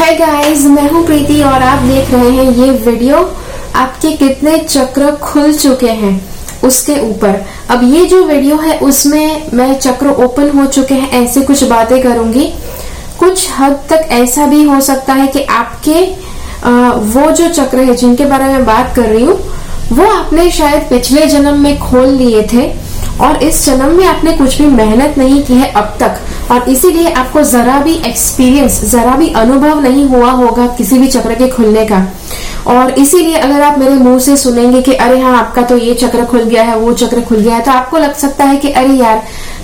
हाय guys मैं हूँ प्रीति और आप देख रहे हैं ये वीडियो आपके कितने चक्र खुल चुके हैं उसके ऊपर। अब ये जो वीडियो है उसमें मैं चक्र ओपन हो चुके हैं ऐसे कुछ बातें करूँगी। कुछ हद तक ऐसा भी हो सकता है कि आपके आ, वो जो चक्र है जिनके बारे में बात कर रही हूँ वो आपने शायद पिछले जन्म में खोल लिए थे। और इस जन्म में आपने कुछ भी मेहनत नहीं की है अब तक। और इसीलिए आपको जरा भी एक्सपीरियंस जरा भी अनुभव नहीं हुआ होगा किसी भी चक्र के खुलने का। और इसीलिए अगर आप मेरे मुँह से सुनेंगे कि अरे हाँ आपका तो ये चक्र खुल गया है, वो चक्र खुल गया है तो आपको लग सकता है कि अरे यार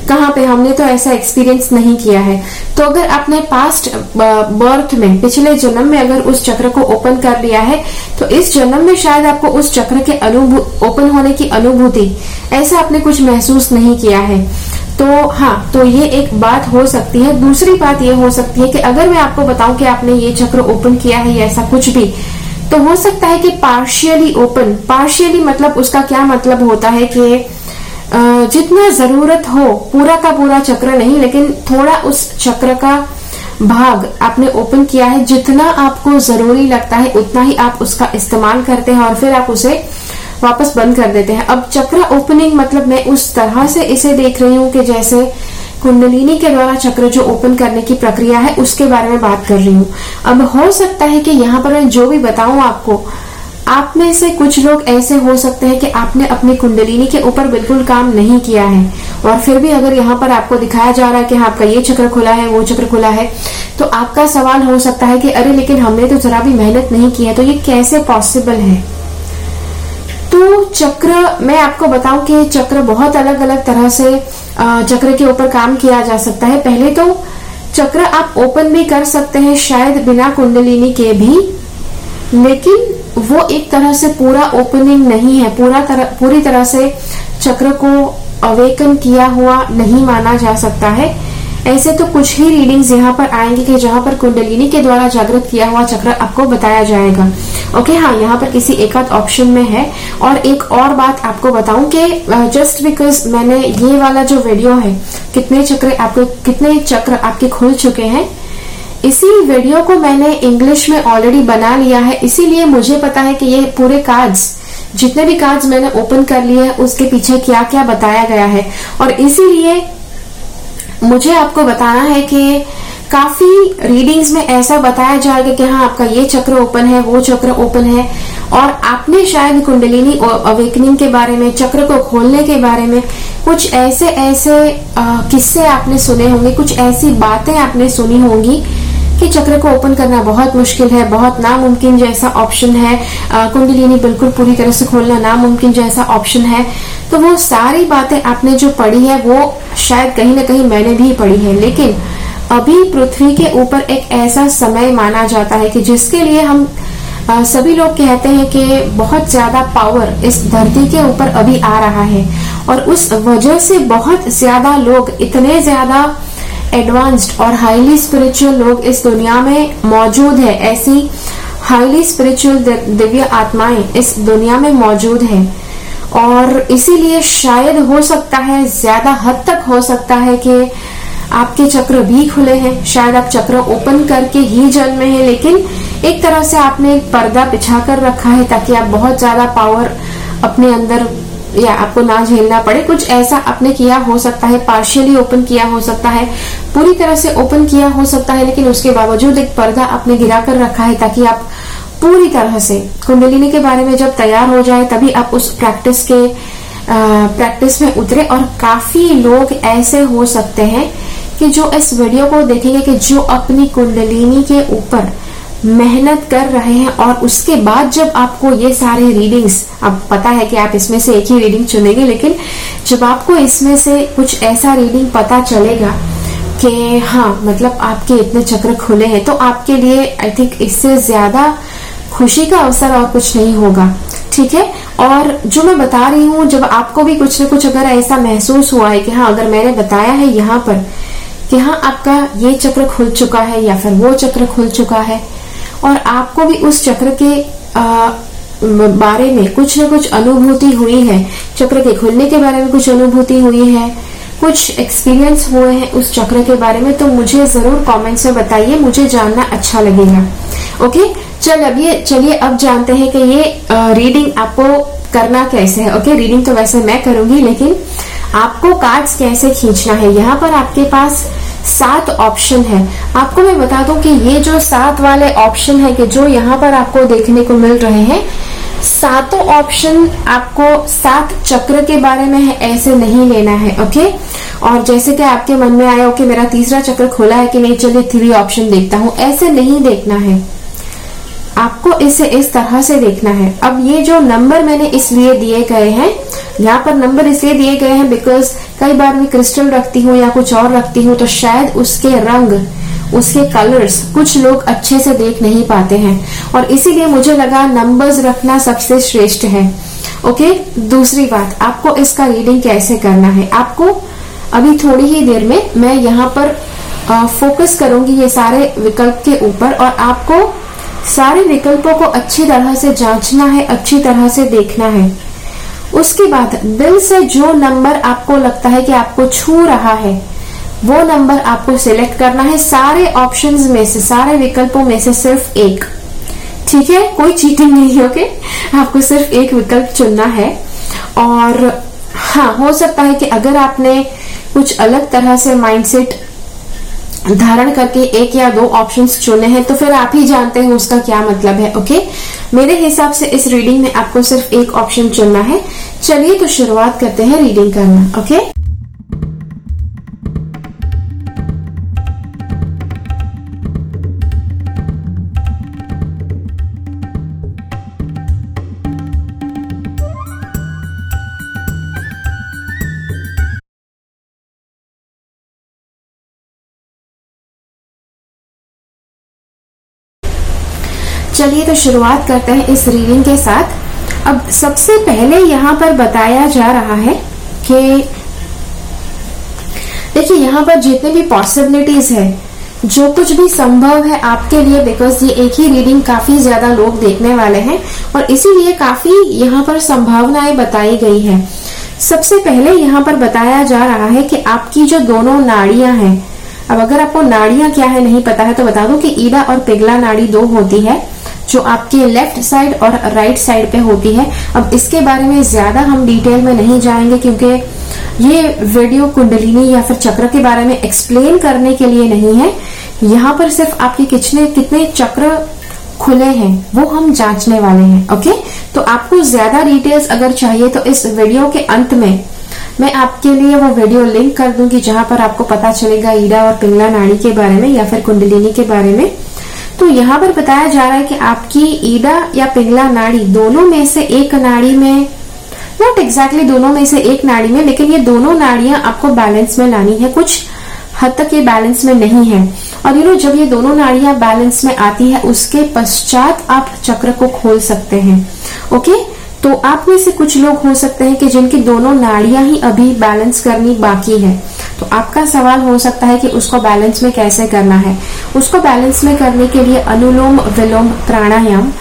कहाँ पे हमने तो ऐसा एक्सपीरियंस नहीं किया है। तो अगर आपने पास्ट बर्थ में, पिछले जन्म में अगर उस चक्र को ओपन कर लिया है तो इस जन्म में शायद आपको उस चक्र के ओपन होने की अनुभूति ऐसा आपने कुछ महसूस नहीं किया है। तो हाँ तो ये एक बात हो सकती है। दूसरी बात ये हो सकती है कि अगर मैं आपको बताऊँ कि आपने ये चक्र ओपन किया है या ऐसा कुछ भी तो हो सकता है कि पार्शियली ओपन पार्शियली मतलब उसका क्या मतलब होता है कि जितना ज़रूरत हो, पूरा का पूरा चक्र नहीं, लेकिन थोड़ा उस चक्र का भाग आपने ओपन किया है। जितना आपको ज़रूरी लगता है, उतना ही आप उसका इस्तेमाल करते हैं और फिर आप उसे वापस बंद कर देते हैं। अब चक्र ओपनिंग मतलब मैं उस तरह से इसे देख रही हूँ कि जैसे कुंडलिनी के द्वारा चक्र जो ओपन करने की प्रक्रिया है, उसके बारे में बात कर रही हूँ। अब हो सकता है कि यहाँ पर मैं जो भी बताऊँ आपको आप में से कुछ लोग ऐसे हो सकते हैं कि आपने अपनी कुंडलिनी के ऊपर बिल्कुल काम नहीं किया है। और फिर भी अगर यहाँ पर आपको दिखाया जा रहा है कि हाँ आपका ये चक्र खुला है, वो चक्र खुला है तो आपका सवाल हो सकता है कि अरे, लेकिन हमने तो जरा भी मेहनत नहीं की है तो ये कैसे पॉसिबल है? तो चक्र, मैं आपको बताऊँ कि चक्र बहुत अलग अलग तरह से चक्र के ऊपर काम किया जा सकता है। पहले तो चक्र आप ओपन भी कर सकते हैं, शायद बिना कुंडलिनी के भी। लेकिन वो एक तरह से पूरा ओपनिंग नहीं है। पूरा तरह, पूरी तरह से चक्र को अवेकन किया हुआ नहीं माना जा सकता है। ऐसे तो कुछ ही रीडिंग्स यहाँ पर आएँगे कि जहाँ पर कुंडलिनी के द्वारा जागृत किया हुआ चक्र आपको बताया जाएगा। ओके हाँ यहाँ पर किसी एक आध ऑप्शन में है। और एक और बात आपको बताऊँ कि जस्ट बिकॉज़ मैंने ये वाला जो वीडियो है, कितने चक्र आपके, कितने चक्र आपके खुल चुके हैं इसी वीडियो को मैंने इंग्लिश में ऑलरेडी बना लिया है। इसीलिए मुझे पता है कि ये पूरे कार्ड्स जितने भी कार्ड्स मैंने ओपन कर लिए हैं, उसके पीछे क्या क्या बताया गया है। और इसीलिए मुझे आपको बताना है कि काफ़ी रीडिंग्स में ऐसा बताया जाएगा कि हाँ आपका ये चक्र ओपन है, वो चक्र ओपन है। और आपने शायद कुंडलिनी अवेकनिंग के बारे में, चक्र को खोलने के बारे में कुछ ऐसे ऐसे किस्से आपने सुने होंगे, कुछ ऐसी बातें आपने सुनी होंगी कि चक्र को ओपन करना बहुत मुश्किल है बहुत नामुमकिन जैसा ऑप्शन है। कुंडलिनी बिल्कुल पूरी तरह से खोलना नामुमकिन जैसा ऑप्शन है। तो वो सारी बातें आपने जो पढ़ी है वो शायद कहीं ना कहीं मैंने भी पढ़ी है। लेकिन अभी पृथ्वी के ऊपर एक ऐसा समय माना जाता है कि जिसके लिए हम आ, सभी लोग कहते हैं कि बहुत ज़्यादा पावर इस धरती के ऊपर अभी आ रहा है। और उस वजह से बहुत ज़्यादा लोग इतने ज़्यादा एडवांस्ड और हाईली स्पिरिचुअल लोग इस दुनिया में मौजूद है। ऐसी हाईली स्पिरिचुअल दिव्य आत्माएँ इस दुनिया में मौजूद है। और इसीलिए शायद हो सकता है, ज़्यादा हद तक हो सकता है कि आपके चक्र भी खुले हैं। शायद आप चक्र ओपन करके ही जन्म है, लेकिन एक तरह से आपने एक पर्दा बिछा कर रखा है ताकि आप बहुत ज़्यादा पावर अपने अंदर या आपको ना झेलना पड़े, कुछ ऐसा आपने किया हो सकता है पार्शियली ओपन किया हो सकता है, पूरी तरह से ओपन किया हो सकता है, लेकिन उसके बावजूद एक पर्दा आपने गिरा कर रखा है ताकि आप पूरी तरह से कुंडलिनी के बारे में जब तैयार हो जाए, तभी आप उस प्रैक्टिस के प्रैक्टिस में उतरे और काफ़ी लोग ऐसे हो सकते हैं कि जो इस वीडियो को देखेंगे कि जो अपनी कुंडलिनी के ऊपर मेहनत कर रहे हैं और उसके बाद जब आपको ये सारे रीडिंग्स अब पता है कि आप इसमें से एक ही रीडिंग चुनेंगे, लेकिन जब आपको इसमें से कुछ ऐसा रीडिंग पता चलेगा कि हाँ मतलब आपके इतने चक्र खुले हैं तो आपके लिए आई थिंक इससे ज़्यादा खुशी का अवसर और कुछ नहीं होगा। ठीक है? और जो मैं बता रही हूँ, जब आपको भी कुछ ना कुछ अगर ऐसा महसूस हुआ है कि हाँ अगर मैंने बताया है यहाँ पर कि हाँ आपका ये चक्र खुल चुका है या फिर वो चक्र खुल चुका है और आपको भी उस चक्र के आ, बारे में कुछ न कुछ अनुभूति हुई है। चक्र के खुलने के बारे में कुछ अनुभूति हुई है। कुछ एक्सपीरियंस हुए हैं उस चक्र के बारे में तो मुझे ज़रूर कमेंट्स में बताइए मुझे जानना अच्छा लगेगा। ओके चल अब ये चलिए अब जानते हैं कि ये आ, रीडिंग आपको करना कैसे है। ओके रीडिंग तो वैसे मैं करूँगी लेकिन आपको कार्ड्स कैसे खींचना है? यहाँ पर आपके पास सात ऑप्शन है। आपको मैं बता दूँ कि ये जो सात वाले ऑप्शन है कि जो यहाँ पर आपको देखने को मिल रहे हैं, सातों ऑप्शन आपको सात चक्र के बारे में है, ऐसे नहीं लेना है ओके और जैसे कि आपके मन में आया हो कि मेरा तीसरा चक्र खोला है कि नहीं, चलिए थ्री ऑप्शन देखता हूँ। ऐसे नहीं देखना है। आपको इसे इस तरह से देखना है। अब ये जो नंबर मैंने इसलिए दिए गए हैं, यहाँ पर नंबर इसलिए दिए गए हैं बिकॉज़ कई बार मैं क्रिस्टल रखती हूँ या कुछ और रखती हूँ तो शायद उसके रंग, उसके कलर्स कुछ लोग अच्छे से देख नहीं पाते हैं। और इसीलिए मुझे लगा नंबर्स रखना सबसे श्रेष्ठ है। ओके दूसरी बात, आपको इसका रीडिंग कैसे करना है? आपको अभी थोड़ी ही देर में मैं यहाँ पर फोकस करूँगी ये सारे विकल्प के ऊपर और आपको सारे विकल्पों को अच्छी तरह से जांचना है, अच्छी तरह से देखना है। उसके बाद, दिल से जो नंबर आपको लगता है कि आपको छू रहा है, वो नंबर आपको सिलेक्ट करना है। सारे ऑप्शंस में से, सारे विकल्पों में से सिर्फ़ एक। ठीक है? कोई चीटिंग नहीं ओके आपको सिर्फ़ एक विकल्प चुनना है। और हाँ हो सकता है कि अगर आपने कुछ अलग तरह से माइंडसेट धारण करके एक या दो ऑप्शंस चुने हैं तो फिर आप ही जानते हैं उसका क्या मतलब है ओके मेरे हिसाब से इस रीडिंग में आपको सिर्फ़ एक ऑप्शन चुनना है। चलिए तो शुरुआत करते हैं रीडिंग करना ओके चलिए तो शुरुआत करते हैं इस रीडिंग के साथ। अब सबसे पहले यहाँ पर बताया जा रहा है कि देखिए, यहाँ पर जितने भी पॉसिबिलिटीज है, जो कुछ भी संभव है आपके लिए बिकॉज़ ये एक ही रीडिंग काफ़ी ज़्यादा लोग देखने वाले हैं, और इसीलिए काफ़ी यहाँ पर संभावनाएँ बताई गई है। सबसे पहले यहाँ पर बताया जा रहा है कि आपकी जो दोनों नाड़ियाँ हैं अब अगर आपको नाड़ियाँ क्या है नहीं पता है तो बता दो कि ईडा और पिघला नाड़ी दो होती है, जो आपके लेफ़्ट साइड और राइट साइड पे होती है। अब इसके बारे में ज़्यादा हम डिटेल में नहीं जाएँगे, क्योंकि ये वीडियो कुंडलिनी या फिर चक्र के बारे में एक्सप्लेन करने के लिए नहीं है। यहाँ पर सिर्फ़ आपके कितने कितने चक्र खुले हैं, वो हम जांचने वाले हैं ओके तो आपको ज़्यादा डिटेल्स अगर चाहिए तो इस वीडियो के अंत में मैं आपके लिए वो वीडियो लिंक कर दूँगी जहाँ पर आपको पता चलेगा ईडा और पिंगला नाड़ी के बारे में या फिर कुंडलिनी के बारे में। तो यहाँ पर बताया जा रहा है कि आपकी ईडा या पिंगला नाड़ी दोनों में से एक नाड़ी में नॉट एग्जैक्टली दोनों में से एक नाड़ी में, लेकिन ये दोनों नाड़ियाँ आपको बैलेंस में लानी है। कुछ हद तक ये बैलेंस में नहीं है। और यू नो जब ये दोनों नाड़ियाँ बैलेंस में आती है, उसके पश्चात आप चक्र को खोल सकते हैं। ओके तो आप में से कुछ लोग हो सकते हैं कि जिनकी दोनों नाड़ियाँ ही अभी बैलेंस करनी बाकी है। तो आपका सवाल हो सकता है कि उसको बैलेंस में कैसे करना है? उसको बैलेंस में करने के लिए अनुलोम विलोम प्राणायाम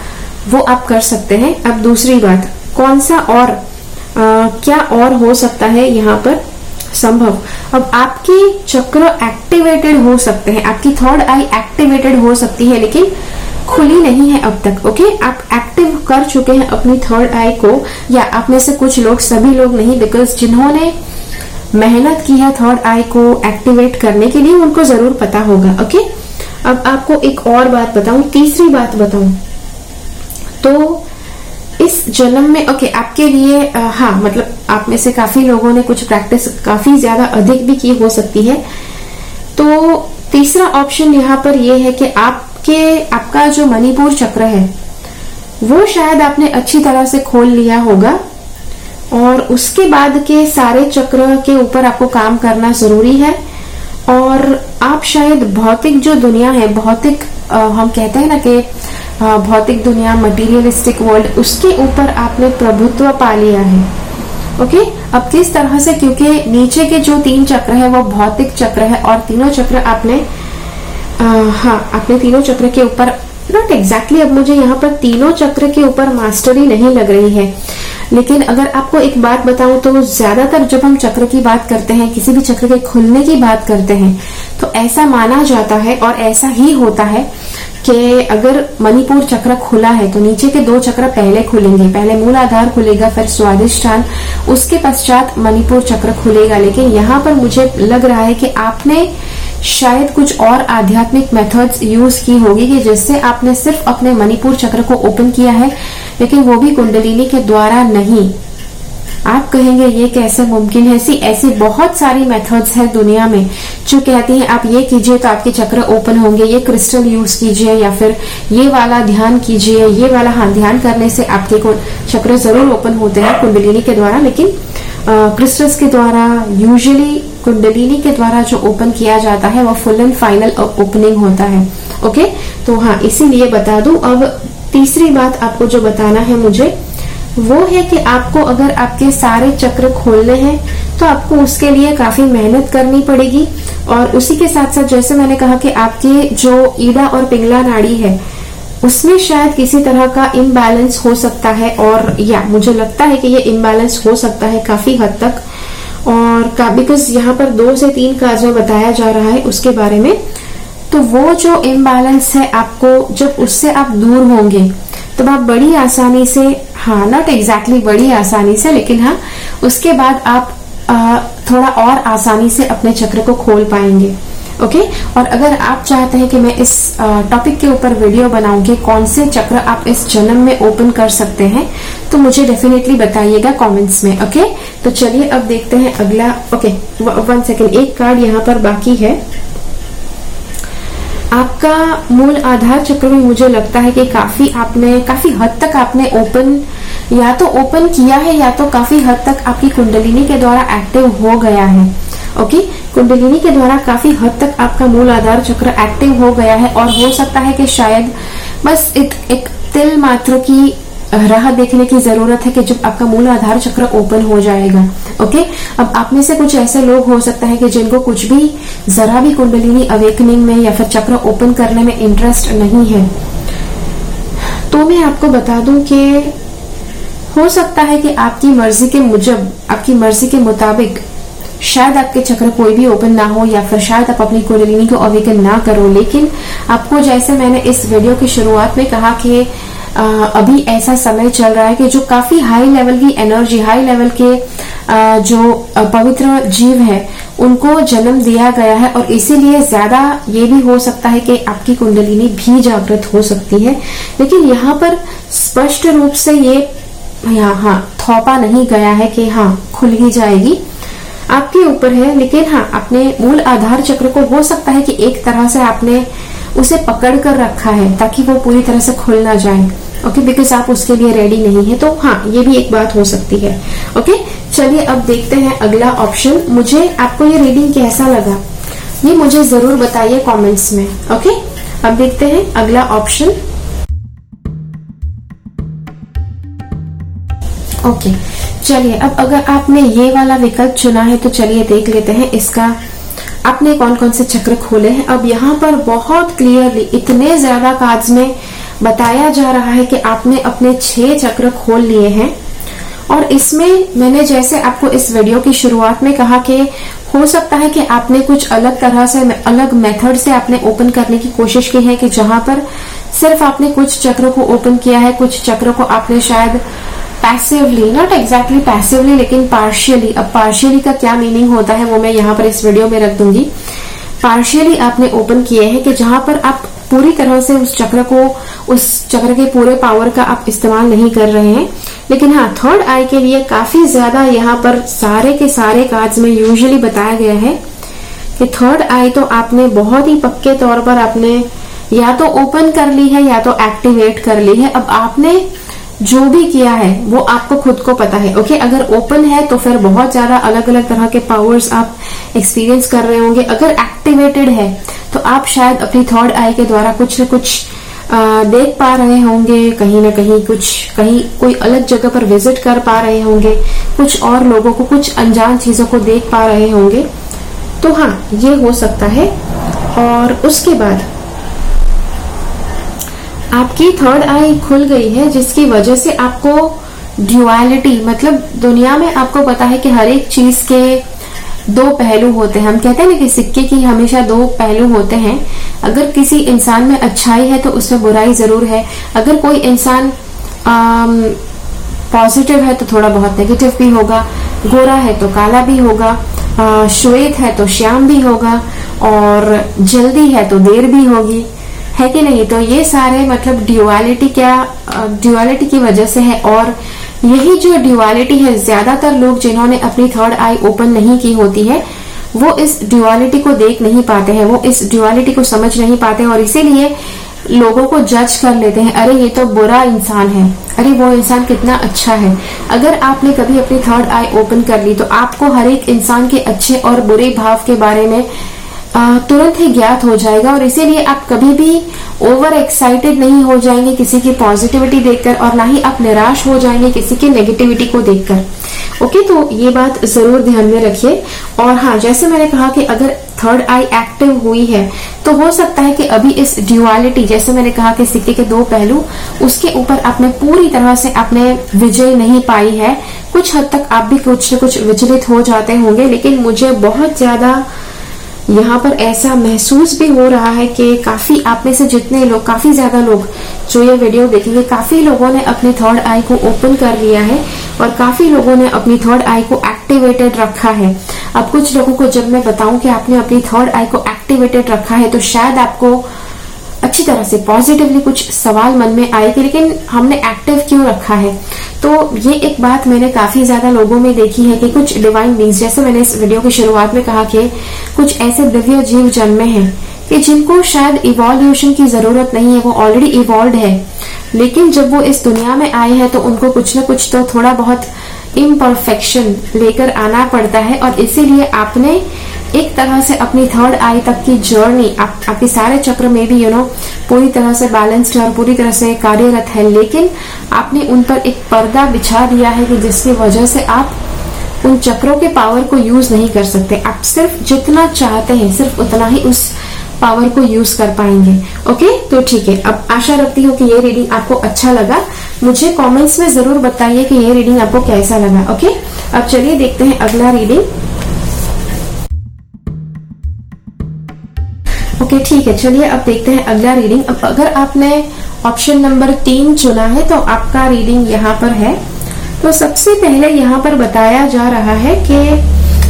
वो आप कर सकते हैं। अब दूसरी बात कौन सा और आ, क्या और हो सकता है यहाँ पर संभव? अब आपकी चक्र एक्टिवेटेड हो सकते हैं आपकी थर्ड आई एक्टिवेटेड हो सकती है लेकिन खुली नहीं है अब तक ओके आप एक्टिव कर चुके हैं अपनी थर्ड आई को या आप में से कुछ लोग सभी लोग नहीं बिकॉज़ जिन्होंने मेहनत की है थर्ड आई को एक्टिवेट करने के लिए उनको ज़रूर पता होगा ओके अब आपको एक और बात बताऊँ तीसरी बात बताऊँ। तो इस जन्म में ओके आपके लिए आ, हाँ मतलब आप में से काफ़ी लोगों ने कुछ प्रैक्टिस काफ़ी ज़्यादा अधिक भी की हो सकती है। तो तीसरा ऑप्शन यहाँ पर यह है कि आपके आपका जो मणिपुर चक्र है, वो शायद आपने अच्छी तरह से खोल लिया होगा और उसके बाद के सारे चक्र के ऊपर आपको काम करना ज़रूरी है और आप शायद भौतिक जो दुनिया है, भौतिक हम कहते हैं ना कि भौतिक दुनिया मटेरियलिस्टिक वर्ल्ड उसके ऊपर आपने प्रभुत्व पा लिया है। ओके? अब किस तरह से, क्योंकि नीचे के जो तीन चक्र है, वो भौतिक चक्र है और तीनों चक्र आपने हाँ आपने तीनों चक्र के ऊपर नॉट एग्जैक्टली अब मुझे यहाँ पर तीनों चक्र के ऊपर मास्टरी नहीं लग रही है। लेकिन अगर आपको एक बात बताऊँ तो ज़्यादातर जब हम चक्र की बात करते हैं, किसी भी चक्र के खुलने की बात करते हैं तो ऐसा माना जाता है और ऐसा ही होता है कि अगर मणिपुर चक्र खुला है तो नीचे के दो चक्र पहले खुलेंगे। पहले मूल आधार खुलेगा, फिर स्वादिष्ठान उसके पश्चात मणिपुर चक्र खुलेगा। लेकिन यहाँ पर मुझे लग रहा है कि आपने शायद कुछ और आध्यात्मिक मेथड्स यूज़ की होगी कि जिससे आपने सिर्फ़ अपने मणिपुर चक्र को ओपन किया है, लेकिन वो भी कुंडलिनी के द्वारा नहीं। आप कहेंगे, ये कैसे मुमकिन है? ऐसी ऐसी बहुत सारी मेथड्स है दुनिया में, जो कहती हैं, आप ये कीजिए तो आपके चक्र ओपन होंगे, ये क्रिस्टल यूज़ कीजिए, या फिर ये वाला ध्यान कीजिए, ये वाला हाँ ध्यान करने से आपके चक्र ज़रूर ओपन होते हैं कुंडलिनी के द्वारा, लेकिन क्रिस्टल्स के द्वारा यूजुअली कुंडलिनी के द्वारा जो ओपन किया जाता है वो फुल एंड फाइनल ओपनिंग होता है। ओके तो हाँ इसीलिए बता दू, अब तीसरी बात आपको जो बताना है मुझे, वो है कि आपको अगर आपके सारे चक्र खोलने हैं तो आपको उसके लिए काफ़ी मेहनत करनी पड़ेगी। और उसी के साथ साथ जैसे मैंने कहा कि आपके जो ईडा और पिंगला नाड़ी है, उसमें शायद किसी तरह का इम्बैलेंस हो सकता है, और या मुझे लगता है कि ये इम्बैलेंस हो सकता है काफ़ी हद तक। और का बिकॉज़ यहाँ पर दो से तीन काज में बताया जा रहा है उसके बारे में तो वो जो इम्बैलेंस है आपको जब उससे आप दूर होंगे तब आप बड़ी आसानी से हाँ नॉट एग्जैक्टली exactly बड़ी आसानी से लेकिन हाँ उसके बाद आप आ, थोड़ा और आसानी से अपने चक्र को खोल पाएँगे। ओके और अगर आप चाहते हैं कि मैं इस टॉपिक के ऊपर वीडियो बनाऊँ कि कौन से चक्र आप इस जन्म में ओपन कर सकते हैं तो मुझे डेफिनेटली बताइएगा कमेंट्स में ओके तो चलिए अब देखते हैं अगला ओके वन सेकेंड एक कार्ड यहाँ पर बाकी है। आपका मूल आधार चक्र में मुझे लगता है कि काफ़ी आपने, काफ़ी हद तक आपने ओपन या तो ओपन किया है, या तो काफ़ी हद तक आपकी कुंडलिनी के द्वारा एक्टिव हो गया है ओके कुंडलिनी के द्वारा काफ़ी हद तक आपका मूल आधार चक्र एक्टिव हो गया है और हो सकता है कि शायद बस एक, एक तिल मात्र की राह देखने की ज़रूरत है कि जब आपका मूल आधार चक्र ओपन हो जाएगा ओके अब आप में से कुछ ऐसे लोग हो सकता है कि जिनको कुछ भी जरा भी कुंडलिनी अवेकनिंग में या फिर चक्र ओपन करने में इंटरेस्ट नहीं है। तो मैं आपको बता दूँ कि हो सकता है कि आपकी मर्ज़ी के मुजब आपकी मर्ज़ी के मुताबिक शायद आपके चक्र कोई भी ओपन ना हो या फिर शायद आप अपनी कुंडलिनी को अवेकन ना करो, लेकिन आपको जैसे मैंने इस वीडियो की शुरुआत में कहा कि अभी ऐसा समय चल रहा है कि जो काफ़ी हाई लेवल की एनर्जी हाई लेवल के जो पवित्र जीव है, उनको जन्म दिया गया है और इसीलिए ज़्यादा ये भी हो सकता है कि आपकी कुंडलिनी भी जागृत हो सकती है। लेकिन यहाँ पर स्पष्ट रूप से ये, यहाँ थोपा नहीं गया है कि हाँ खुल ही जाएगी। आपके ऊपर है, लेकिन हाँ अपने मूल आधार चक्र को हो सकता है कि एक तरह से आपने उसे पकड़ कर रखा है, ताकि वो पूरी तरह से खुल ना जाए। ओके बिकॉज़ आप उसके लिए रेडी नहीं है तो हाँ ये भी एक बात हो सकती है। ओके चलिए अब देखते हैं अगला ऑप्शन मुझे, आपको ये रीडिंग कैसा लगा? ये मुझे ज़रूर बताइए कमेंट्स में। ओके अब देखते हैं अगला ऑप्शन ओके चलिए, अब अगर आपने ये वाला विकल्प चुना है तो चलिए देख लेते हैं इसका। आपने कौन कौन से चक्र खोले हैं? अब यहाँ पर बहुत क्लियरली इतने ज़्यादा कार्ड्स में बताया जा रहा है कि आपने अपने छह चक्र खोल लिए हैं। और इसमें मैंने जैसे आपको इस वीडियो की शुरुआत में कहा कि हो सकता है कि आपने कुछ अलग तरह से, अलग मेथड से आपने ओपन करने की कोशिश की है कि जहाँ पर सिर्फ़ आपने कुछ चक्र को ओपन किया है, कुछ चक्र को आपने शायद पैसिवली नॉट एग्जैक्टली पैसिवली लेकिन पार्शियली अब पार्शियली का क्या मीनिंग होता है वो मैं यहाँ पर इस वीडियो में रख दूँगी। पार्शियली आपने ओपन किए हैं कि जहाँ पर आप पूरी तरह से उस चक्र को, उस चक्र के पूरे पावर का आप इस्तेमाल नहीं कर रहे हैं। लेकिन हाँ थर्ड आई के लिए काफ़ी ज़्यादा यहाँ पर सारे के सारे कार्ड्स में यूजुअली बताया गया है कि थर्ड आई तो आपने बहुत ही पक्के तौर पर आपने या तो ओपन कर ली है या तो एक्टिवेट कर ली है। अब आपने जो भी किया है वो आपको खुद को पता है ओके अगर ओपन है तो फिर बहुत ज़्यादा अलग अलग तरह के पावर्स आप एक्सपीरियंस कर रहे होंगे। अगर एक्टिवेटेड है तो आप शायद अपनी थर्ड आई के द्वारा कुछ न कुछ आ, देख पा रहे होंगे कहीं ना कहीं कुछ कहीं कोई अलग जगह पर विज़िट कर पा रहे होंगे कुछ और लोगों को कुछ अनजान चीज़ों को देख पा रहे होंगे। तो हाँ ये हो सकता है। और उसके बाद आपकी थर्ड आई खुल गई है, जिसकी वजह से आपको ड्युअलिटी मतलब दुनिया में आपको पता है कि हर एक चीज़ के दो पहलू होते हैं। हम कहते हैं ना कि सिक्के की हमेशा दो पहलू होते हैं। अगर किसी इंसान में अच्छाई है तो उसमें बुराई ज़रूर है। अगर कोई इंसान पॉजिटिव है तो थोड़ा बहुत नेगेटिव भी होगा। गोरा है तो काला भी होगा। श्वेत है तो श्याम भी होगा। और जल्दी है तो देर भी होगी। है कि नहीं? तो ये सारे मतलब ड्यूअलिटी क्या ड्यूअलिटी की वजह से है और यही जो ड्यूअलिटी है, ज़्यादातर लोग जिन्होंने अपनी थर्ड आई ओपन नहीं की होती है, वो इस ड्यूअलिटी को देख नहीं पाते हैं, वो इस ड्यूअलिटी को समझ नहीं पाते और इसीलिए लोगों को जज कर लेते हैं, अरे ये तो बुरा इंसान है, अरे वो इंसान कितना अच्छा है। अगर आपने कभी अपनी थर्ड आई ओपन कर ली तो आपको हर एक इंसान के अच्छे और बुरे भाव के बारे में तुरंत ही ज्ञात हो जाएगा और इसीलिए आप कभी भी ओवर एक्साइटेड नहीं हो जाएँगे किसी की पॉजिटिविटी देखकर और ना ही आप निराश हो जाएँगे किसी की नेगेटिविटी को देखकर। ओके तो ये बात ज़रूर ध्यान में रखिए। और हाँ जैसे मैंने कहा कि अगर थर्ड आई एक्टिव हुई है तो हो सकता है कि अभी इस ड्यूअलिटी जैसे मैंने कहा कि सिक्के के दो पहलू, उसके ऊपर आपने पूरी तरह से आपने विजय नहीं पाई है। कुछ हद तक आप भी कुछ न कुछ विचलित हो जाते होंगे, लेकिन मुझे बहुत ज़्यादा यहाँ पर ऐसा महसूस भी हो रहा है कि काफ़ी आप में से जितने लोग, काफ़ी ज़्यादा लोग जो ये वीडियो देखेंगे काफ़ी लोगों ने अपने थर्ड आई को ओपन कर लिया है और काफ़ी लोगों ने अपनी थर्ड आई को एक्टिवेटेड रखा है। अब कुछ लोगों को जब मैं बताऊँ कि आपने अपनी थर्ड आई को एक्टिवेटेड रखा है तो शायद आपको अच्छी तरह से पॉजिटिवली कुछ सवाल मन में आए थे लेकिन हमने एक्टिव क्यों रखा है? तो ये एक बात मैंने काफ़ी ज़्यादा लोगों में देखी है कि कुछ डिवाइन बींग्स जैसे मैंने इस वीडियो की शुरुआत में कहा कि कुछ ऐसे दिव्य जीव जन्मे हैं कि जिनको शायद इवॉल्यूशन की ज़रूरत नहीं है, वो ऑलरेडी इवॉल्व है। लेकिन जब वो इस दुनिया में आए हैं तो उनको कुछ न कुछ तो थोड़ा बहुत इम्परफेक्शन लेकर आना पड़ता है और इसीलिए आपने एक तरह से अपनी थर्ड आई तक की जर्नी आप, आपके सारे चक्र में भी यू नो पूरी तरह से बैलेंस्ड और पूरी तरह से कार्यरत है। लेकिन आपने उन पर एक पर्दा बिछा दिया है कि जिसकी वजह से आप उन चक्रों के पावर को यूज़ नहीं कर सकते। आप सिर्फ़ जितना चाहते हैं सिर्फ़ उतना ही उस पावर को यूज़ कर पाएँगे। ओके तो ठीक है। अब आशा रखती हूँ कि ये रीडिंग आपको अच्छा लगा। मुझे कमेंट्स में ज़रूर बताइए कि ये रीडिंग आपको कैसा लगा। ओके अब चलिए देखते हैं अगला रीडिंग ओके ठीक है, चलिए अब देखते हैं अगला रीडिंग अब अगर आपने ऑप्शन नंबर तीन चुना है तो आपका रीडिंग यहाँ पर है. तो सबसे पहले यहाँ पर बताया जा रहा है कि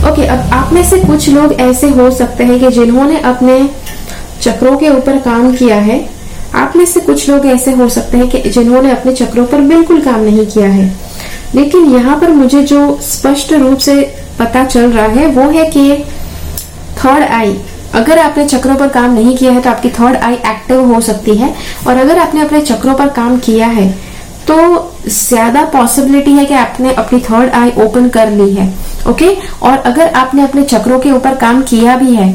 ओके अब आप में से कुछ लोग ऐसे हो सकते हैं कि जिन्होंने अपने चक्रों के ऊपर काम किया है. आप में से कुछ लोग ऐसे हो सकते हैं कि जिन्होंने अपने चक्रों पर बिल्कुल काम नहीं किया है. लेकिन यहाँ पर मुझे जो स्पष्ट रूप से पता चल रहा है, वो है कि थर्ड आई अगर आपने चक्रों पर काम नहीं किया है तो आपकी थर्ड आई एक्टिव हो सकती है। और अगर आपने अपने चक्रों पर काम किया है तो ज़्यादा पॉसिबिलिटी है कि आपने अपनी थर्ड आई ओपन कर ली है ओके और अगर आपने अपने चक्रों के ऊपर काम किया भी है,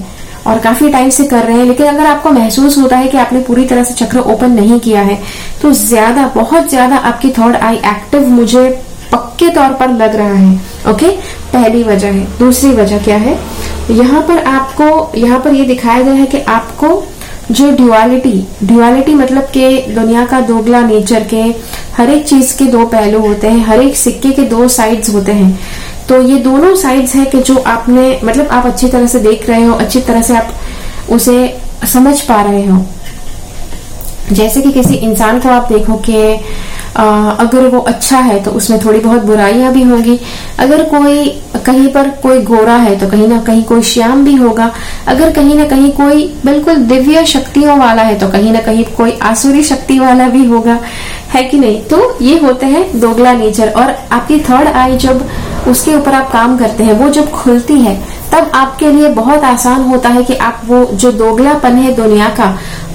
और काफ़ी टाइम से कर रहे हैं, लेकिन अगर आपको महसूस होता है कि आपने पूरी तरह से चक्र ओपन नहीं किया है तो ज़्यादा, बहुत ज़्यादा आपकी थर्ड आई एक्टिव मुझे पक्के तौर पर लग रहा है ओके पहली वजह है। दूसरी वजह क्या है? यहाँ पर आपको, यहाँ पर ये दिखाया गया है कि आपको जो ड्युअलिटी ड्युअलिटी मतलब के दुनिया का दोगला नेचर के हर एक चीज़ के दो पहलू होते हैं, हर एक सिक्के के दो साइड्स होते हैं। तो ये दोनों साइड्स है कि जो आपने मतलब आप अच्छी तरह से देख रहे हो, अच्छी तरह से आप उसे समझ पा रहे हो। जैसे कि किसी इंसान को आप देखो कि अगर वो अच्छा है तो उसमें थोड़ी बहुत बुराइयाँ भी होंगी। अगर कोई, कहीं पर कोई गोरा है तो कहीं ना कहीं कोई श्याम भी होगा। अगर कहीं ना कहीं कोई बिल्कुल दिव्य शक्तियों वाला है तो कहीं ना कहीं कोई आसुरी शक्ति वाला भी होगा। है कि नहीं? तो ये होते हैं दोगला नेचर और आपकी थर्ड आई जब उसके ऊपर आप काम करते हैं, वो जब खुलती है तब आपके लिए बहुत आसान होता है कि आप वो जो दोगलापन है दुनिया का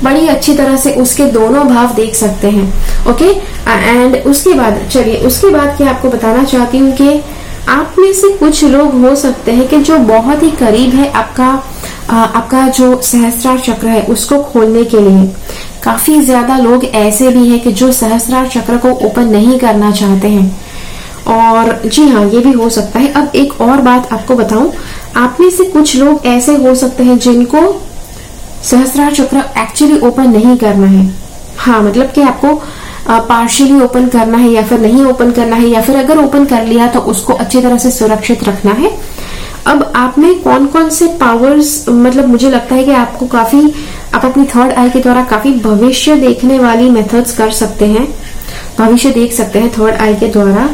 बड़ी अच्छी तरह से उसके दोनों भाव देख सकते हैं। ओके एंड उसके बाद चलिए उसके बाद क्या आपको बताना चाहती हूँ कि आप में से कुछ लोग हो सकते हैं कि जो बहुत ही करीब है आपका आ, आपका जो सहस्त्रार चक्र है उसको खोलने के लिए। काफ़ी ज़्यादा लोग ऐसे भी हैं कि जो सहस्त्रार चक्र को ओपन नहीं करना चाहते हैं। और जी हाँ ये भी हो सकता है। अब एक और बात आपको बताऊँ। आप में से कुछ लोग ऐसे हो सकते हैं जिनको सहस्रार चक्र एक्चुअली ओपन नहीं करना है। हाँ मतलब कि आपको पार्शियली ओपन करना है या फिर नहीं ओपन करना है या फिर अगर ओपन कर लिया तो उसको अच्छी तरह से सुरक्षित रखना है। अब आप में कौन कौन से पावर्स मतलब मुझे लगता है कि आपको काफ़ी, आप अपनी थर्ड आई के द्वारा काफ़ी भविष्य देखने वाली मेथड्स कर सकते हैं। भविष्य देख सकते हैं थर्ड आई के द्वारा।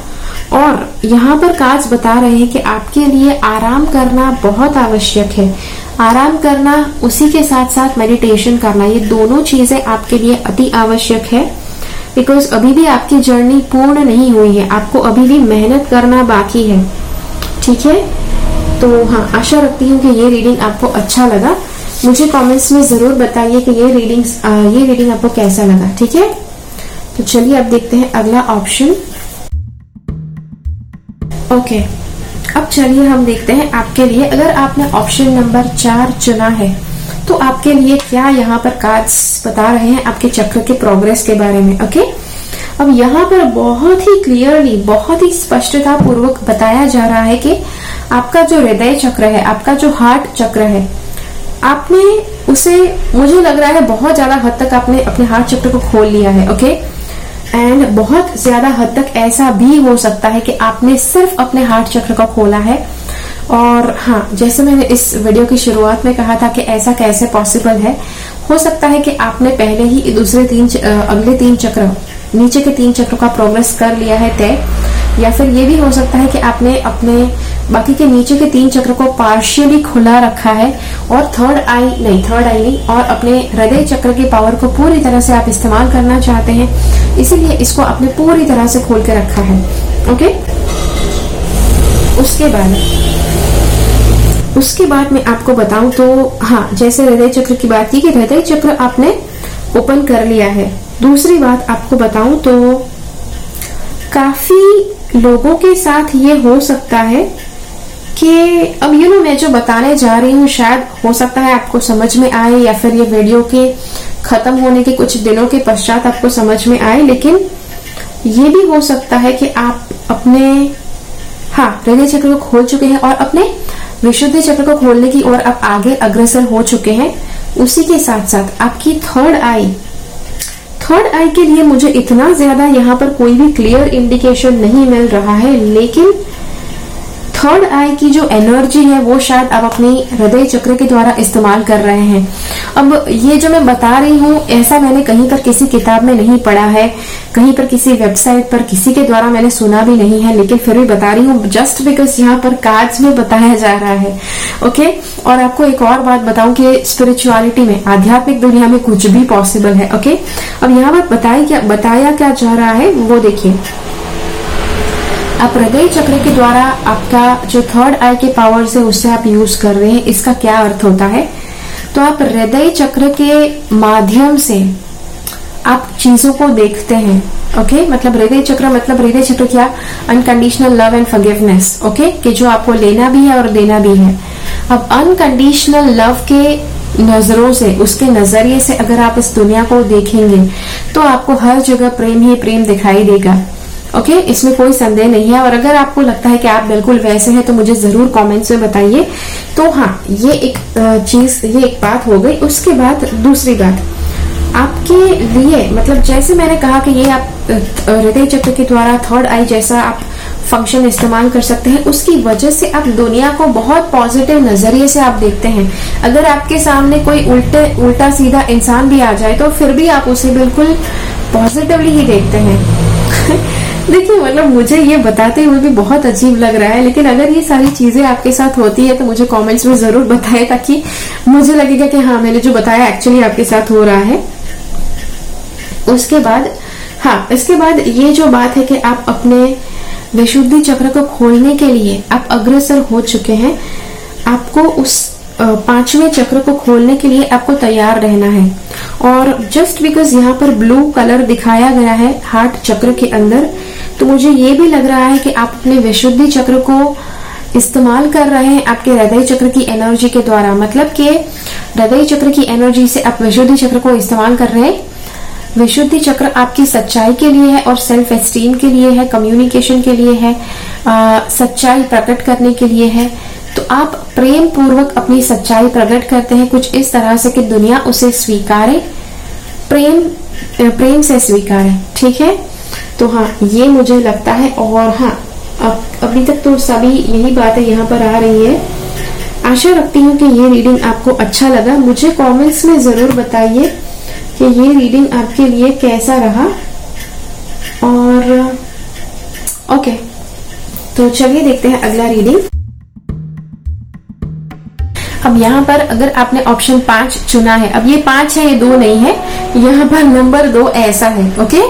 और यहाँ पर काज बता रहे हैं कि आपके लिए आराम करना बहुत आवश्यक है। आराम करना, उसी के साथ साथ मेडिटेशन करना, ये दोनों चीज़ें आपके लिए अति आवश्यक है। बिकॉज़ अभी भी आपकी जर्नी पूर्ण नहीं हुई है, आपको अभी भी मेहनत करना बाकी है। ठीक है? तो हाँ आशा रखती हूँ कि ये रीडिंग आपको अच्छा लगा। मुझे कमेंट्स में ज़रूर बताइए कि ये रीडिंग ये रीडिंग आपको कैसा लगा। ठीक है? तो चलिए अब देखते हैं अगला ऑप्शन ओके अब चलिए हम देखते हैं आपके लिए। अगर आपने ऑप्शन नंबर चार चुना है तो आपके लिए क्या यहाँ पर कार्ड्स बता रहे हैं आपके चक्र के प्रोग्रेस के बारे में ओके अब यहाँ पर बहुत ही क्लियरली बहुत ही स्पष्टता पूर्वक बताया जा रहा है कि आपका जो हृदय चक्र है, आपका जो हार्ट चक्र है, आपने उसे, मुझे लग रहा है बहुत ज़्यादा हद तक आपने अपने हार्ट चक्र को खोल लिया है ओके एंड बहुत ज़्यादा हद तक ऐसा भी हो सकता है कि आपने सिर्फ़ अपने हार्ट चक्र को खोला है। और हाँ जैसे मैंने इस वीडियो की शुरुआत में कहा था कि ऐसा कैसे पॉसिबल है, हो सकता है कि आपने पहले ही दूसरे तीन अगले तीन चक्र, नीचे के तीन चक्रों का प्रोग्रेस कर लिया है तय। या फिर ये भी हो सकता है कि आपने अपने बाकी के नीचे के तीन चक्र को पार्शियली खुला रखा है और थर्ड आई नहीं थर्ड आई नहीं, और अपने हृदय चक्र की पावर को पूरी तरह से आप इस्तेमाल करना चाहते हैं, इसीलिए इसको आपने पूरी तरह से खोल के रखा है ओके उसके बाद उसके बाद मैं आपको बताऊँ तो हाँ जैसे हृदय चक्र की बात की कि हृदय चक्र आपने ओपन कर लिया है। दूसरी बात आपको बताऊँ तो काफ़ी लोगों के साथ ये हो सकता है कि अब यू नो मैं जो बताने जा रही हूँ, शायद हो सकता है आपको समझ में आए या फिर ये वीडियो के खत्म होने के कुछ दिनों के पश्चात आपको समझ में आए, लेकिन ये भी हो सकता है कि आप अपने हाँ हृदय चक्र को खोल चुके हैं और अपने विशुद्ध चक्र को खोलने की ओर आप आगे अग्रसर हो चुके हैं। उसी के साथ साथ आपकी थर्ड आई थर्ड आई के लिए मुझे इतना ज़्यादा यहाँ पर कोई भी क्लियर इंडिकेशन नहीं मिल रहा है, लेकिन थर्ड आई की जो एनर्जी है, वो शायद आप अपनी हृदय चक्र के द्वारा इस्तेमाल कर रहे हैं। अब ये जो मैं बता रही हूँ, ऐसा मैंने कहीं पर किसी किताब में नहीं पढ़ा है, कहीं पर किसी वेबसाइट पर किसी के द्वारा मैंने सुना भी नहीं है, लेकिन फिर भी बता रही हूँ जस्ट बिकॉज़ यहाँ पर कार्ड्स में बताया जा रहा है। ओके और आपको एक और बात बताऊँ कि स्पिरिचुअलिटी में, आध्यात्मिक दुनिया में कुछ भी पॉसिबल है। ओके अब यहाँ पर बताया क्या बताया क्या जा रहा है, वो देखिए। आप हृदय चक्र के द्वारा आपका जो थर्ड आई के पावर्स है उससे आप यूज़ कर रहे हैं, इसका क्या अर्थ होता है? तो आप हृदय चक्र के माध्यम से आप चीज़ों को देखते हैं ओके okay? मतलब हृदय चक्र मतलब हृदय चक्र क्या? Unconditional love and forgiveness okay कि जो आपको लेना भी है और देना भी है। अब अनकंडीशनल लव के नज़रों से, उसके नज़रिए से अगर आप इस दुनिया को देखेंगे तो आपको हर जगह प्रेम ही प्रेम दिखाई देगा। Okay okay? इसमें कोई संदेह नहीं है। और अगर आपको लगता है कि आप बिल्कुल वैसे हैं तो मुझे ज़रूर कमेंट्स में बताइए। तो हाँ ये एक चीज़ ये एक बात हो गई। उसके बाद दूसरी बात। आपके लिए मतलब जैसे मैंने कहा कि ये आप हृदय चक्र के द्वारा थर्ड आई जैसा आप फ़ंक्शन इस्तेमाल कर सकते हैं। उसकी वजह से आप दुनिया को बहुत पॉजिटिव नज़रिए से आप देखते हैं। अगर आपके सामने कोई उल्टे उल्टा सीधा इंसान भी आ जाए तो फिर भी आप उसे बिल्कुल पॉजिटिवली ही देखते हैं। देखिए मतलब मुझे ये बताते हुए भी बहुत अजीब लग रहा है, लेकिन अगर ये सारी चीज़ें आपके साथ होती है तो मुझे कमेंट्स में ज़रूर बताएँ, ताकि मुझे लगेगा कि हाँ मैंने जो बताया एक्चुअली आपके साथ हो रहा है। उसके बाद हाँ इसके बाद ये जो बात है कि आप अपने विशुद्धि चक्र को खोलने के लिए आप अग्रसर हो चुके हैं, आपको उस पाँचवें चक्र को खोलने के लिए आपको तैयार रहना है। और जस्ट बिकॉज़ यहाँ पर ब्लू कलर दिखाया गया है हार्ट चक्र के अंदर तो मुझे ये भी लग रहा है कि आप अपने विशुद्धि चक्र को इस्तेमाल कर रहे हैं आपके हृदय चक्र की एनर्जी के द्वारा। मतलब कि हृदय चक्र की एनर्जी से आप विशुद्धि चक्र को इस्तेमाल कर रहे हैं। विशुद्धि चक्र आपकी सच्चाई के लिए है और सेल्फ एस्टीम के लिए है कम्युनिकेशन के लिए है आ, सच्चाई प्रकट करने के लिए है। तो आप प्रेम पूर्वक अपनी सच्चाई प्रकट करते हैं कुछ इस तरह से कि दुनिया उसे स्वीकारे प्रेम प्रेम से स्वीकार ठीक है? तो हाँ ये मुझे लगता है और हाँ अब, अभी तक तो सभी यही बातें यहाँ पर आ रही है। आशा रखती हूँ कि ये रीडिंग आपको अच्छा लगा। मुझे कमेंट्स में ज़रूर बताइए कि ये रीडिंग आपके लिए कैसा रहा। और ओके तो चलिए देखते हैं अगला रीडिंग अब यहाँ पर अगर आपने ऑप्शन पाँच चुना है अब ये पाँच है ये दो नहीं है यहाँ पर नंबर दो ऐसा है ओके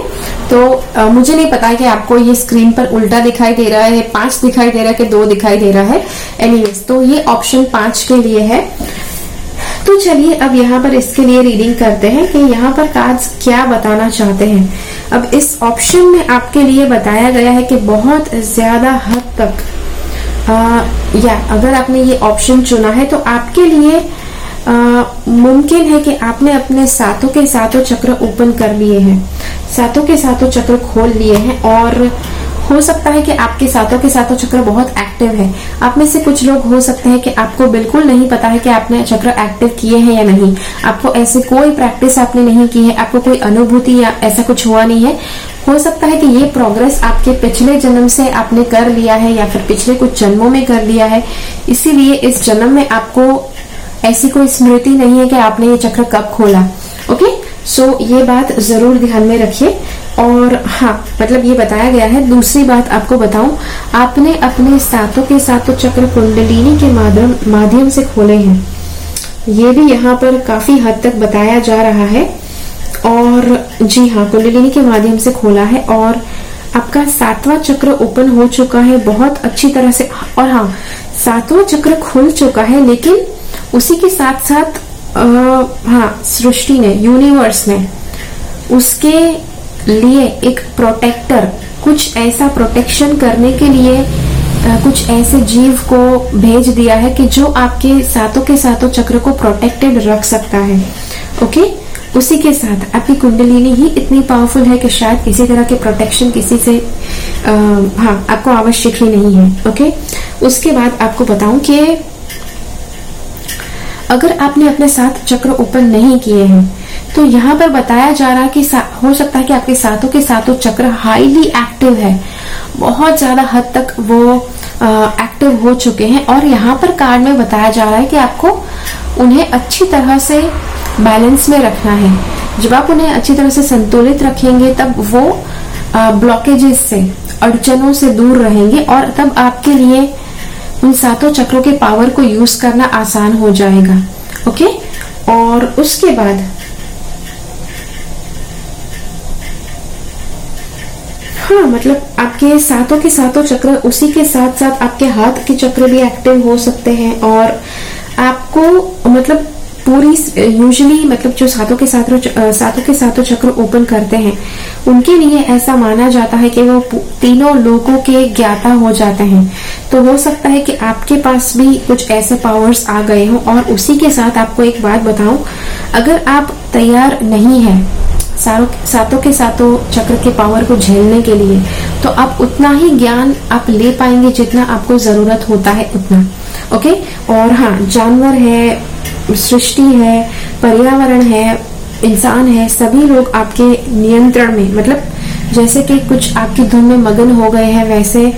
तो आ, मुझे नहीं पता कि आपको ये स्क्रीन पर उल्टा दिखाई दे रहा है पाँच दिखाई दे रहा है कि दो दिखाई दे रहा है। एनीवेज तो ये ऑप्शन पाँच के लिए है। तो चलिए अब यहाँ पर इसके लिए रीडिंग करते हैं कि यहाँ पर कार्ड्स क्या बताना चाहते हैं। अब इस ऑप्शन में आपके लिए बताया गया है कि बहुत ज़्यादा हद तक या अगर आपने ये ऑप्शन चुना है तो आपके लिए मुमकिन है कि आपने अपने सातों के सातों चक्र ओपन कर लिए हैं। सातों के सातों चक्र खोल लिए हैं और हो सकता है कि आपके सातों के सातों चक्र बहुत एक्टिव है। आप में से कुछ लोग हो सकते हैं कि आपको बिल्कुल नहीं पता है कि आपने चक्र एक्टिव किए हैं या नहीं। आपको ऐसे कोई प्रैक्टिस आपने नहीं की है, आपको कोई अनुभूति या ऐसा कुछ हुआ नहीं है। हो सकता है कि ये प्रोग्रेस आपके पिछले जन्म से आपने कर लिया है या फिर पिछले कुछ जन्मों में कर लिया है। इसीलिए इस जन्म में आपको ऐसी कोई स्मृति नहीं है कि आपने ये चक्र कब खोला। ओके सो so, ये बात ज़रूर ध्यान में रखिए। और हाँ मतलब ये बताया गया है। दूसरी बात आपको बताऊँ आपने अपने सातों के सातों चक्र कुंडलिनी के माध्यम माध्यम से खोले हैं। ये भी यहाँ पर काफ़ी हद तक बताया जा रहा है। और जी हाँ कुंडलिनी के माध्यम से खोला है और आपका सातवां चक्र ओपन हो चुका है बहुत अच्छी तरह से। और हाँ सातवां चक्र खुल चुका है लेकिन उसी के साथ साथ हाँ सृष्टि ने यूनिवर्स ने उसके लिए एक प्रोटेक्टर कुछ ऐसा प्रोटेक्शन करने के लिए आ, कुछ ऐसे जीव को भेज दिया है कि जो आपके सातों के सातों चक्र को प्रोटेक्टेड रख सकता है। ओके उसी के साथ आपकी कुंडलिनी ही इतनी पावरफुल है कि शायद किसी तरह के प्रोटेक्शन किसी से आ, हाँ आपको आवश्यक ही नहीं है ओके उसके बाद आपको बताऊँ कि अगर आपने अपने सात चक्र ओपन नहीं किए हैं तो यहाँ पर बताया जा रहा है कि हो सकता है कि आपके सातों के सातों चक्र हाईली एक्टिव है। बहुत ज़्यादा हद तक वो एक्टिव हो चुके हैं और यहाँ पर कार्ड में बताया जा रहा है कि आपको उन्हें अच्छी तरह से बैलेंस में रखना है। जब आप उन्हें अच्छी तरह से संतुलित रखेंगे, तब वो ब्लॉकेजेस से, अड़चनों से दूर रहेंगे और तब आपके लिए उन सातों चक्रों के पावर को यूज़ करना आसान हो जाएगा। ओके और उसके बाद हाँ मतलब आपके सातों के सातों चक्र उसी के साथ साथ आपके हाथ के चक्र भी एक्टिव हो सकते हैं और आपको मतलब पूरी यूजुअली मतलब जो सातों के सातों सातों के सातों चक्र ओपन करते हैं, उनके लिए ऐसा माना जाता है कि वो तीनों लोगों के ज्ञाता हो जाते हैं। तो हो सकता है कि आपके पास भी कुछ ऐसे पावर्स आ गए हों और उसी के साथ आपको एक बात बताऊँ, अगर आप तैयार नहीं है सातों के सातों चक्र के पावर को झेलने के लिए तो आप उतना ही ज्ञान आप ले पाएँगे जितना आपको ज़रूरत होता है उतना। ओके और हाँ जानवर है सृष्टि है, पर्यावरण है, इंसान है, सभी लोग आपके नियंत्रण में मतलब जैसे कि कुछ आपकी धुन में मगन हो गए हैं, वैसे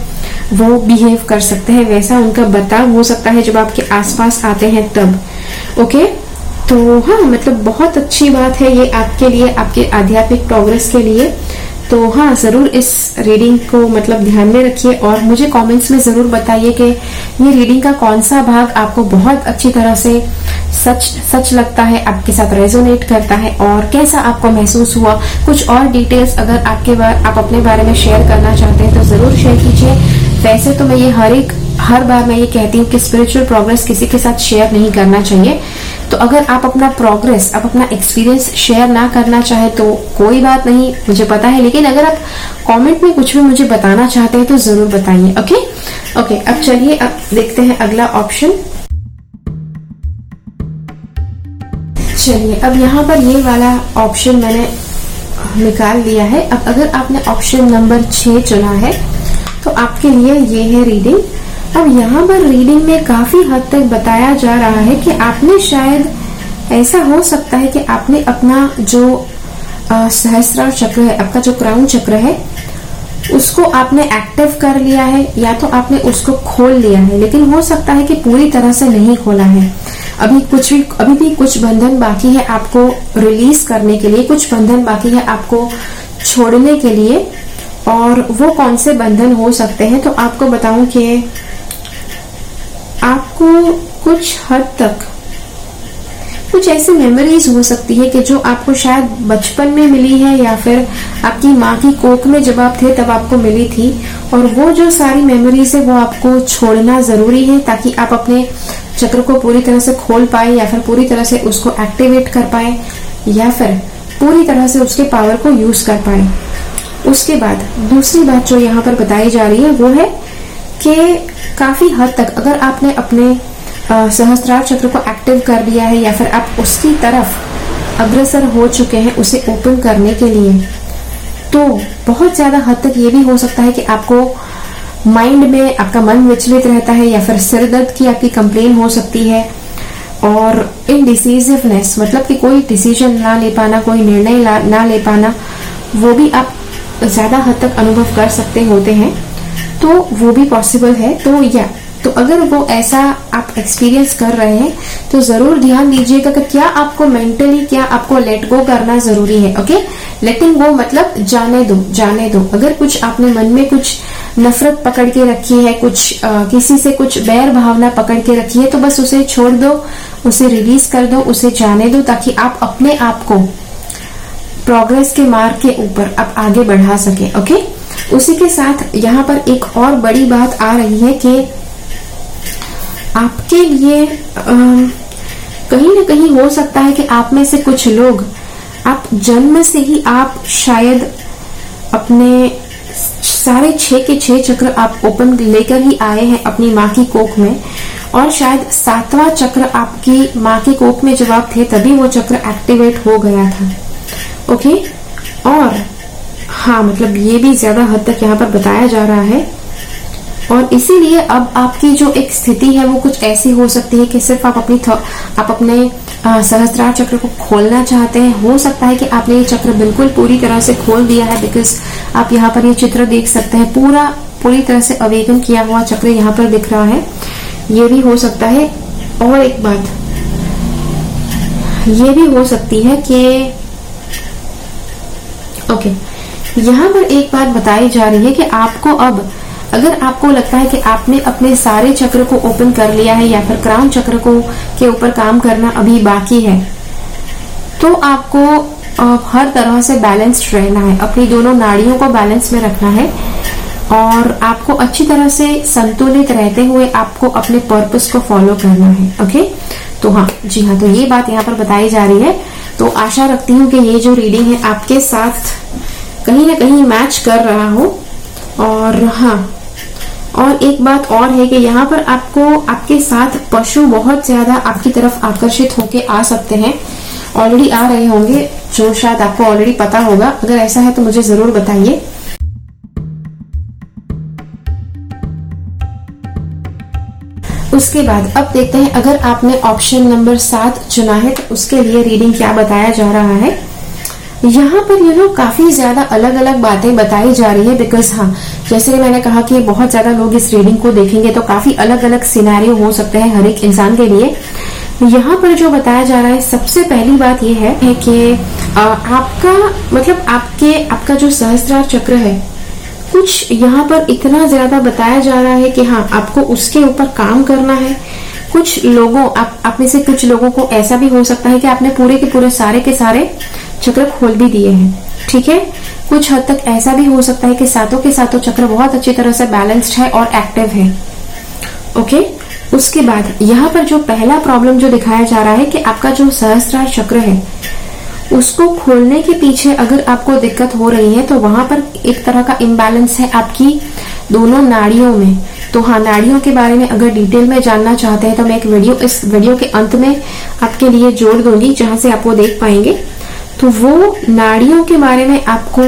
वो बिहेव कर सकते हैं, वैसा उनका बर्ताव हो सकता है जब आपके आसपास आते हैं तब। ओके? तो हाँ मतलब बहुत अच्छी बात है ये आपके लिए, आपके आध्यात्मिक प्रोग्रेस के लिए। तो हाँ ज़रूर इस रीडिंग को मतलब ध्यान में रखिए और मुझे कमेंट्स में ज़रूर बताइए कि ये रीडिंग का कौन सा भाग आपको बहुत अच्छी तरह से सच सच लगता है, आपके साथ रेजोनेट करता है और कैसा आपको महसूस हुआ। कुछ और डिटेल्स अगर आपके बार आप अपने बारे में शेयर करना चाहते हैं तो ज़रूर शेयर कीजिए। वैसे तो मैं ये हर एक, हर बार मैं ये कहती हूँ कि स्पिरिचुअल प्रोग्रेस किसी के साथ शेयर नहीं करना चाहिए। तो अगर आप अपना प्रोग्रेस आप अपना एक्सपीरियंस शेयर ना करना चाहे तो कोई बात नहीं, मुझे पता है, लेकिन अगर आप कमेंट में कुछ भी मुझे बताना चाहते हैं तो ज़रूर बताइए ओके ओके अब चलिए, अब देखते हैं अगला ऑप्शन चलिए, अब यहाँ पर ये वाला ऑप्शन मैंने निकाल लिया है. अब अगर आपने ऑप्शन नंबर छ चुना है तो आपके लिए ये है रीडिंग अब यहाँ पर रीडिंग में काफ़ी हद तक बताया जा रहा है कि आपने शायद ऐसा हो सकता है कि आपने अपना जो सहस्त्रार चक्र है, आपका जो क्राउन चक्र है, उसको आपने एक्टिव कर लिया है, या तो आपने उसको खोल लिया है। लेकिन हो सकता है कि पूरी तरह से नहीं खोला है। अभी कुछ भी, अभी भी कुछ बंधन बाकी है आपको रिलीज़ करने के लिए, कुछ बंधन बाकी है आपको छोड़ने के लिए, और वो कौन से बंधन हो सकते हैं तो आपको बताऊँ कि आपको कुछ हद तक कुछ ऐसी मेमोरीज हो सकती है कि जो आपको शायद बचपन में मिली है या फिर आपकी माँ की कोख में जब आप थे, तब आपको मिली थी। और वो जो सारी मेमोरीज है, वो आपको छोड़ना ज़रूरी है ताकि आप अपने चक्र को पूरी तरह से खोल पाए या फिर पूरी तरह से उसको एक्टिवेट कर पाए या फिर पूरी तरह से उसके पावर को यूज़ कर पाए। उसके बाद दूसरी बात जो यहाँ पर बताई जा रही है, वो है कि काफ़ी हद तक अगर आपने अपने सहस्त्रार चक्र को एक्टिव कर दिया है या फिर आप उसकी तरफ़ अग्रसर हो चुके हैं उसे ओपन करने के लिए तो बहुत ज़्यादा हद तक ये भी हो सकता है कि आपको माइंड में आपका मन विचलित रहता है या फिर सिर दर्द की आपकी कंप्लेन हो सकती है और इनडिसीजिवनेस मतलब कि कोई डिसीज़न ना ले पाना, कोई निर्णय ना ले पाना, वो भी आप ज़्यादा हद तक अनुभव कर सकते होते हैं। तो वो भी पॉसिबल है। तो या तो अगर वो ऐसा आप एक्सपीरियंस कर रहे हैं तो ज़रूर ध्यान दीजिएगा कि क्या आपको मेंटली क्या आपको लेट गो करना ज़रूरी है ओके लेटिंग गो मतलब जाने दो जाने दो। अगर कुछ आपने मन में कुछ नफरत पकड़ के रखी है कुछ आ, किसी से कुछ बैर भावना पकड़ के रखी है तो बस उसे छोड़ दो उसे रिलीज़ कर दो उसे जाने दो ताकि आप अपने आप को प्रोग्रेस के मार्ग के ऊपर आप आगे बढ़ा सके ओके उसी के साथ यहाँ पर एक और बड़ी बात आ रही है कि आपके लिए कहीं ना कहीं हो सकता है कि आप में से कुछ लोग, आप जन्म से ही आप शायद अपने सारे छह के छह चक्र आप ओपन लेकर ही आए हैं अपनी माँ की कोख में, और शायद सातवां चक्र आपकी माँ की कोख में जब आप थे तभी वो चक्र एक्टिवेट हो गया था। ओके और हाँ मतलब ये भी ज़्यादा हद तक यहाँ पर बताया जा रहा है। और इसीलिए अब आपकी जो एक स्थिति है, वो कुछ ऐसी हो सकती है कि सिर्फ़ आप अपनी आप अपने सहस्त्रार चक्र को खोलना चाहते हैं। हो सकता है कि आपने ये चक्र बिल्कुल पूरी तरह से खोल दिया है बिकॉज़ आप यहाँ पर ये चित्र देख सकते हैं। पूरा, पूरी तरह से अवेगन किया हुआ चक्र यहाँ पर दिख रहा है। ये भी हो सकता है, और एक बात। ये भी हो सकती है कि, ओके यहाँ पर एक बात बताई जा रही है कि आपको अब, अगर आपको लगता है कि आपने अपने सारे चक्र को ओपन कर लिया है या फिर क्राउन चक्र को, के ऊपर काम करना अभी बाकी है तो आपको हर तरह से बैलेंस्ड रहना है। अपनी दोनों नाड़ियों को बैलेंस में रखना है और आपको अच्छी तरह से संतुलित रहते हुए आपको अपने पर्पस को फॉलो करना है। ओके तो हाँ जी हाँ तो ये बात यहाँ पर बताई जा रही है। तो आशा रखती हूँ कि ये जो रीडिंग है आपके साथ कहीं ना कहीं मैच कर रहा हो। और हाँ और एक बात और है कि यहाँ पर आपको, आपके साथ पशु बहुत ज़्यादा आपकी तरफ़ आकर्षित होके आ सकते हैं। ऑलरेडी आ रहे होंगे, जो शायद आपको ऑलरेडी पता होगा। अगर ऐसा है तो मुझे ज़रूर बताइए। उसके बाद अब देखते हैं, अगर आपने ऑप्शन नंबर सात चुना है तो उसके लिए रीडिंग क्या बताया जा रहा है। यहाँ पर यू नो काफ़ी ज़्यादा अलग अलग बातें बताई जा रही है बिकॉज़ हाँ जैसे मैंने कहा कि बहुत ज़्यादा लोग इस रीडिंग को देखेंगे तो काफ़ी अलग अलग सिनेरियो हो सकते हैं हर एक इंसान के लिए। यहाँ पर जो बताया जा रहा है सबसे पहली बात यह है, कि आपका मतलब आपके आपका जो सहस्त्रार चक्र है कुछ यहाँ पर इतना ज़्यादा बताया जा रहा है कि हाँ आपको उसके ऊपर काम करना है। कुछ लोगों आप, आप में से कुछ लोगों को ऐसा भी हो सकता है कि आपने पूरे के पूरे सारे के सारे चक्र खोल भी दिए हैं, ठीक है? कुछ हद तक ऐसा भी हो सकता है कि सातों के सातों चक्र बहुत अच्छी तरह से बैलेंस्ड है और एक्टिव है ओके उसके बाद यहाँ पर जो पहला प्रॉब्लम जो दिखाया जा रहा है कि आपका जो सहस्त्रार चक्र है, उसको खोलने के पीछे अगर आपको दिक्कत हो रही है तो वहाँ पर एक तरह का इम्बैलेंस है आपकी दोनों नाड़ियों में। तो हाँ नाड़ियों के बारे में अगर डिटेल में जानना चाहते हैं तो मैं एक वीडियो इस वीडियो के अंत में आपके लिए जोड़ दूँगी, जहाँ से आप वो देख पाएँगे। तो वो नाड़ियों के बारे में आपको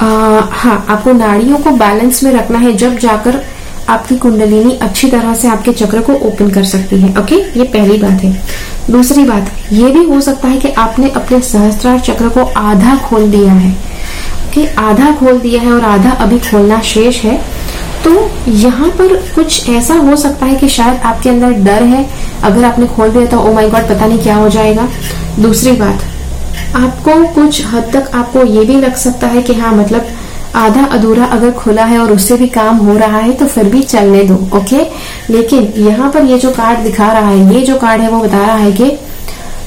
हाँ आपको नाड़ियों को बैलेंस में रखना है जब जाकर आपकी कुंडलिनी अच्छी तरह से आपके चक्र को ओपन कर सकती है। ओके ये पहली बात है। दूसरी बात, ये भी हो सकता है कि आपने अपने सहस्त्रार चक्र को आधा खोल दिया है। कि आधा खोल दिया है और आधा अभी खोलना शेष है। तो यहाँ पर कुछ ऐसा हो सकता है कि शायद आपके अंदर डर है। अगर आपने खोल दिया तो ओ माय गॉड पता नहीं क्या हो जाएगा। दूसरी बात आपको कुछ हद तक आपको ये भी लग सकता है कि हाँ मतलब आधा अधूरा अगर खुला है और उससे भी काम हो रहा है तो फिर भी चलने दो, ओके? लेकिन यहाँ पर ये जो कार्ड दिखा रहा है, ये जो कार्ड है, वो बता रहा है कि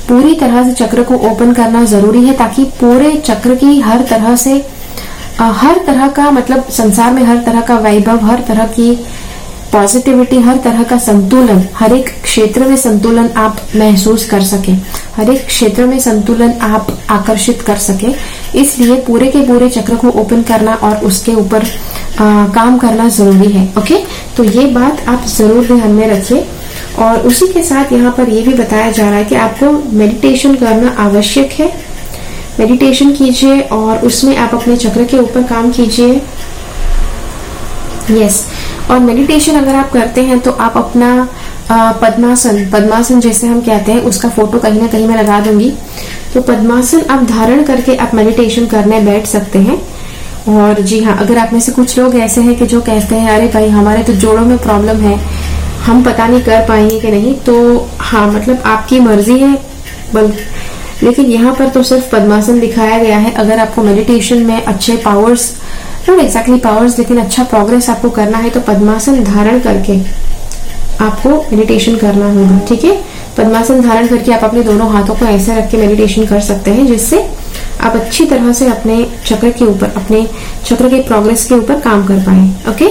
पूरी तरह से चक्र को ओपन करना ज़रूरी है ताकि पूरे चक्र की हर तरह से हर तरह का मतलब संसार में हर तरह का वैभव, हर तरह की पॉजिटिविटी हर तरह का संतुलन, हर एक क्षेत्र में संतुलन आप महसूस कर सके। हर एक क्षेत्र में संतुलन आप आकर्षित कर सके। इसलिए पूरे के पूरे चक्र को ओपन करना और उसके ऊपर काम करना ज़रूरी है, ओके? तो ये बात आप ज़रूर ध्यान में रखिए। और उसी के साथ यहाँ पर यह भी बताया जा रहा है कि आपको मेडिटेशन करना आवश्यक है। मेडिटेशन कीजिए और उसमें आप अपने चक्र के ऊपर काम कीजिए। यस और मेडिटेशन अगर आप करते हैं तो आप अपना पद्मासन पद्मासन जैसे हम कहते हैं, उसका फ़ोटो कहीं ना कहीं मैं लगा दूँगी। तो पद्मासन आप धारण करके आप मेडिटेशन करने बैठ सकते हैं। और जी हाँ अगर आप में से कुछ लोग ऐसे हैं कि जो कहते हैं, अरे भाई, हमारे तो जोड़ों में प्रॉब्लम है, हम पता नहीं कर पाएँगे कि नहीं। तो हाँ मतलब आपकी मर्ज़ी है, बल, लेकिन यहाँ पर तो सिर्फ़ पद्मासन दिखाया गया है। अगर आपको मेडिटेशन में अच्छे पावर्स नॉट एग्जैक्टली पावर्स लेकिन अच्छा प्रोग्रेस आपको करना है तो पद्मासन धारण करके आपको मेडिटेशन करना होगा, ठीक है? पद्मासन धारण करके आप अपने दोनों हाथों को ऐसे रख के मेडिटेशन कर सकते हैं जिससे आप अच्छी तरह से अपने चक्र के ऊपर, अपने चक्र के प्रोग्रेस के ऊपर काम कर पाए ओके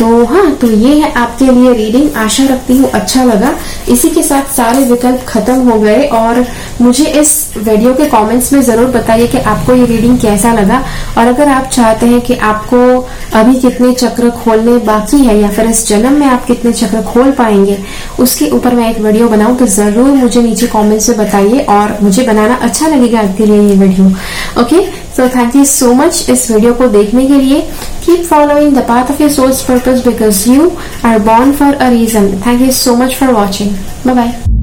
तो हाँ तो ये है आपके लिए रीडिंग आशा रखती हूँ अच्छा लगा. इसी के साथ सारे विकल्प खत्म हो गए और मुझे इस वीडियो के कमेंट्स में ज़रूर बताइए कि आपको ये रीडिंग कैसा लगा. और अगर आप चाहते हैं कि आपको अभी कितने चक्र खोलने बाकी है या फिर इस जन्म में आप कितने चक्र खोल पाएँगे, उसके ऊपर मैं एक वीडियो बनाऊँ तो ज़रूर मुझे नीचे कॉमेंट्स में बताइए और मुझे बनाना अच्छा लगेगा आपके लिए ये video okay so thank you so much इस वीडियो को देखने के लिए। Keep following the path of your source purpose because you are born for a reason thank you so much for watching bye bye